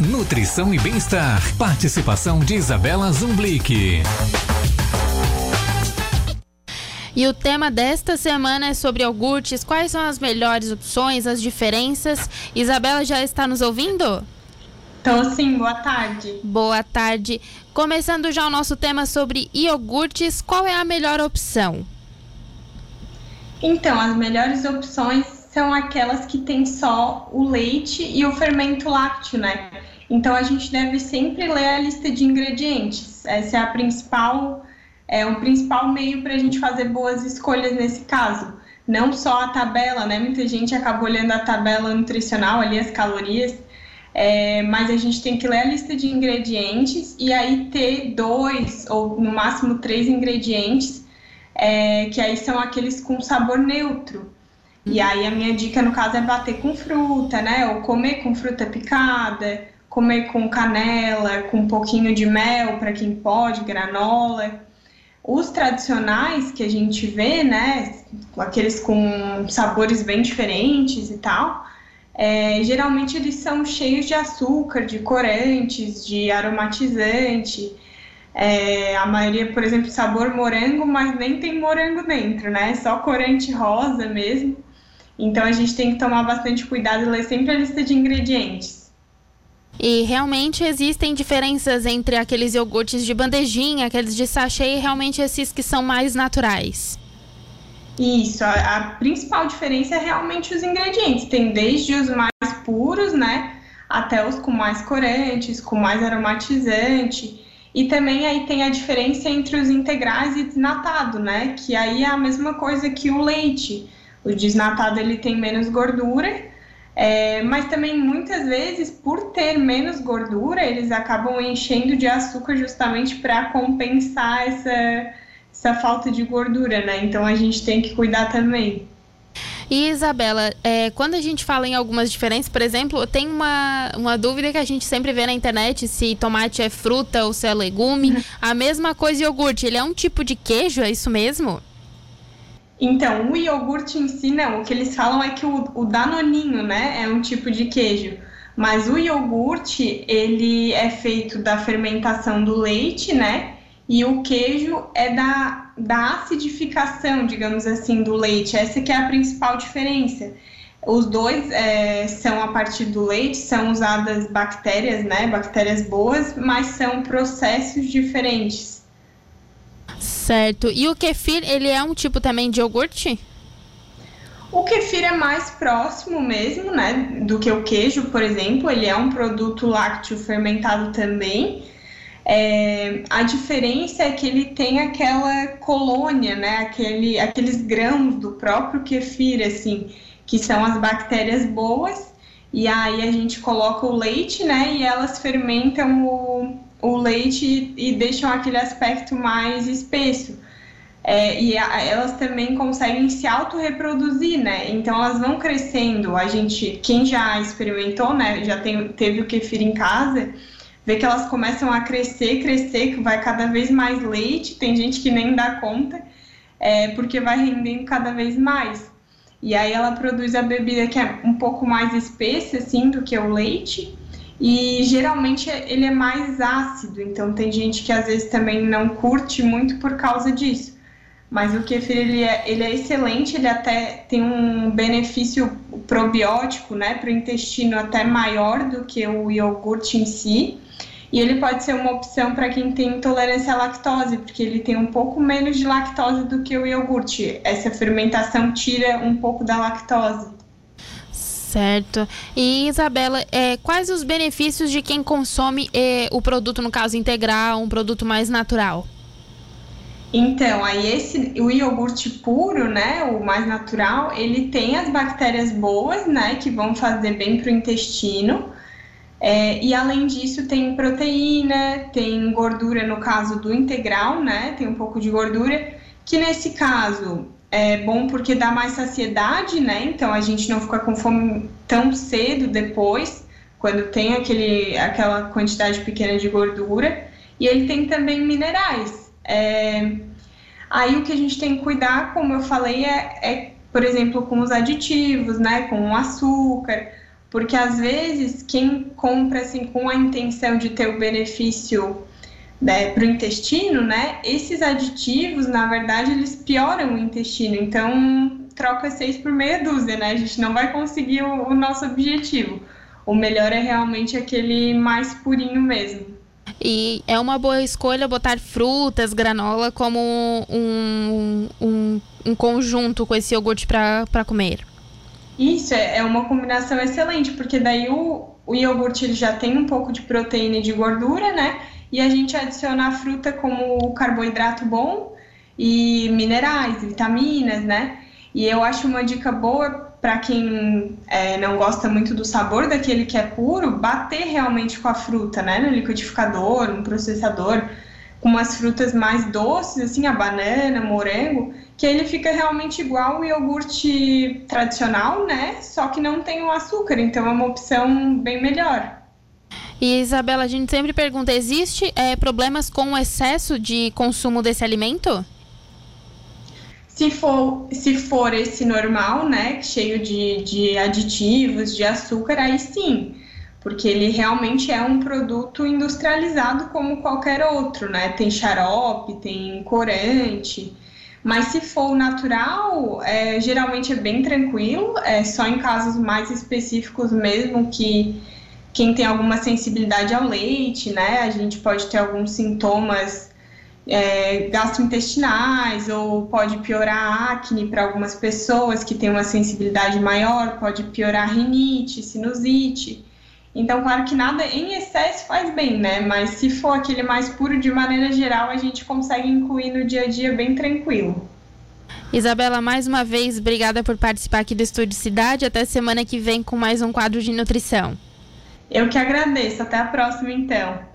nutrição e bem-estar. Participação de Isabela Zumblick. E o tema desta semana é sobre iogurtes. Quais são as melhores opções, as diferenças? Isabela já está nos ouvindo? Então, sim, boa tarde. Boa tarde. Começando já o nosso tema sobre iogurtes, qual é a melhor opção? Então, as melhores opções são aquelas que têm só o leite e o fermento lácteo, né? Então, a gente deve sempre ler a lista de ingredientes. Essa é a principal é o principal meio para a gente fazer boas escolhas nesse caso. Não só a tabela, né? Muita gente acaba olhando a tabela nutricional, ali as calorias, é, mas a gente tem que ler a lista de ingredientes e aí ter dois ou no máximo três ingredientes, é, que aí são aqueles com sabor neutro. E aí a minha dica no caso é bater com fruta, né? Ou comer com fruta picada, comer com canela, com um pouquinho de mel para quem pode, granola. Os tradicionais que a gente vê, né, aqueles com sabores bem diferentes e tal, é, geralmente eles são cheios de açúcar, de corantes, de aromatizante. É, a maioria, por exemplo, sabor morango, mas nem tem morango dentro, né? Só corante rosa mesmo. Então a gente tem que tomar bastante cuidado e ler sempre a lista de ingredientes. E realmente existem diferenças entre aqueles iogurtes de bandejinha, aqueles de sachê e realmente esses que são mais naturais. Isso, a, a principal diferença é realmente os ingredientes. Tem desde os mais puros, né, até os com mais corantes, com mais aromatizante. E também aí tem a diferença entre os integrais e desnatado, né, que aí é a mesma coisa que o leite. O desnatado ele tem menos gordura é, mas também muitas vezes, por ter menos gordura, eles acabam enchendo de açúcar justamente para compensar essa, essa falta de gordura, né? Então a gente tem que cuidar também. E Isabela, é, quando a gente fala em algumas diferenças, por exemplo, tem uma, uma dúvida que a gente sempre vê na internet se tomate é fruta ou se é legume. A mesma coisa iogurte, ele é um tipo de queijo, é isso mesmo? Então, o iogurte em si, não. O que eles falam é que o, o danoninho, né, é um tipo de queijo. Mas o iogurte, ele é feito da fermentação do leite, né? E o queijo é da, da acidificação, digamos assim, do leite. Essa que é a principal diferença. Os dois é, são a partir do leite, são usadas bactérias, né? Bactérias boas, mas são processos diferentes. Certo. E o kefir, ele é um tipo também de iogurte? O kefir é mais próximo mesmo, né, do que o queijo, por exemplo. Ele é um produto lácteo fermentado também. É, a diferença é que ele tem aquela colônia, né, aquele, aqueles grãos do próprio kefir, assim, que são as bactérias boas. E aí a gente coloca o leite, né, e elas fermentam o, o leite e, deixam aquele aspecto mais espesso. É, e a, elas também conseguem se autorreproduzir, né? Então elas vão crescendo. A gente, quem já experimentou, né? Já tem, teve o kefir em casa, vê que elas começam a crescer, crescer, que vai cada vez mais leite. Tem gente que nem dá conta, é, porque vai rendendo cada vez mais. E aí ela produz a bebida que é um pouco mais espessa, assim, do que o leite. E geralmente ele é mais ácido, então tem gente que às vezes também não curte muito por causa disso. Mas o kefir ele é, ele é excelente, ele até tem um benefício probiótico, né, para o intestino até maior do que o iogurte em si. E ele pode ser uma opção para quem tem intolerância à lactose, porque ele tem um pouco menos de lactose do que o iogurte. Essa fermentação tira um pouco da lactose. Certo. E Isabela, é, quais os benefícios de quem consome é, o produto, no caso integral, um produto mais natural? Então, aí esse o iogurte puro, né, o mais natural, ele tem as bactérias boas, né, que vão fazer bem para o intestino. É, e além disso, tem proteína, tem gordura no caso do integral, né, tem um pouco de gordura, que nesse caso é bom porque dá mais saciedade, né? Então a gente não fica com fome tão cedo depois, quando tem aquele, aquela quantidade pequena de gordura. E ele tem também minerais. É... Aí o que a gente tem que cuidar, como eu falei, é, é, por exemplo, com os aditivos, né? Com o açúcar, porque às vezes quem compra assim com a intenção de ter o benefício né, para o intestino, né? Esses aditivos, na verdade, eles pioram o intestino. Então, troca seis por meia dúzia, né? A gente não vai conseguir o, o nosso objetivo. O melhor é realmente aquele mais purinho mesmo. E é uma boa escolha botar frutas, granola como um, um, um conjunto com esse iogurte para comer. Isso, é, é uma combinação excelente, porque daí o, o iogurte ele já tem um pouco de proteína e de gordura, né? E a gente adiciona a fruta como carboidrato bom e minerais, vitaminas, né? E eu acho uma dica boa para quem é, não gosta muito do sabor daquele que é puro, bater realmente com a fruta, né? No liquidificador, no processador, com umas frutas mais doces, assim, a banana, morango, que ele fica realmente igual o iogurte tradicional, né? Só que não tem o açúcar, então é uma opção bem melhor. E Isabela, a gente sempre pergunta: existe é, problemas com o excesso de consumo desse alimento? Se for, se for esse normal, né, cheio de, de aditivos, de açúcar, aí sim, porque ele realmente é um produto industrializado como qualquer outro, né? Tem xarope, tem corante. Mas se for natural, é, geralmente é bem tranquilo, é só em casos mais específicos mesmo que quem tem alguma sensibilidade ao leite, né? A gente pode ter alguns sintomas é, gastrointestinais ou pode piorar a acne para algumas pessoas que têm uma sensibilidade maior, pode piorar a rinite, sinusite. Então, claro que nada em excesso faz bem, né? Mas se for aquele mais puro, de maneira geral, a gente consegue incluir no dia a dia bem tranquilo. Isabela, mais uma vez, obrigada por participar aqui do Estúdio Cidade. Até semana que vem com mais um quadro de nutrição. Eu que agradeço. Até a próxima, então.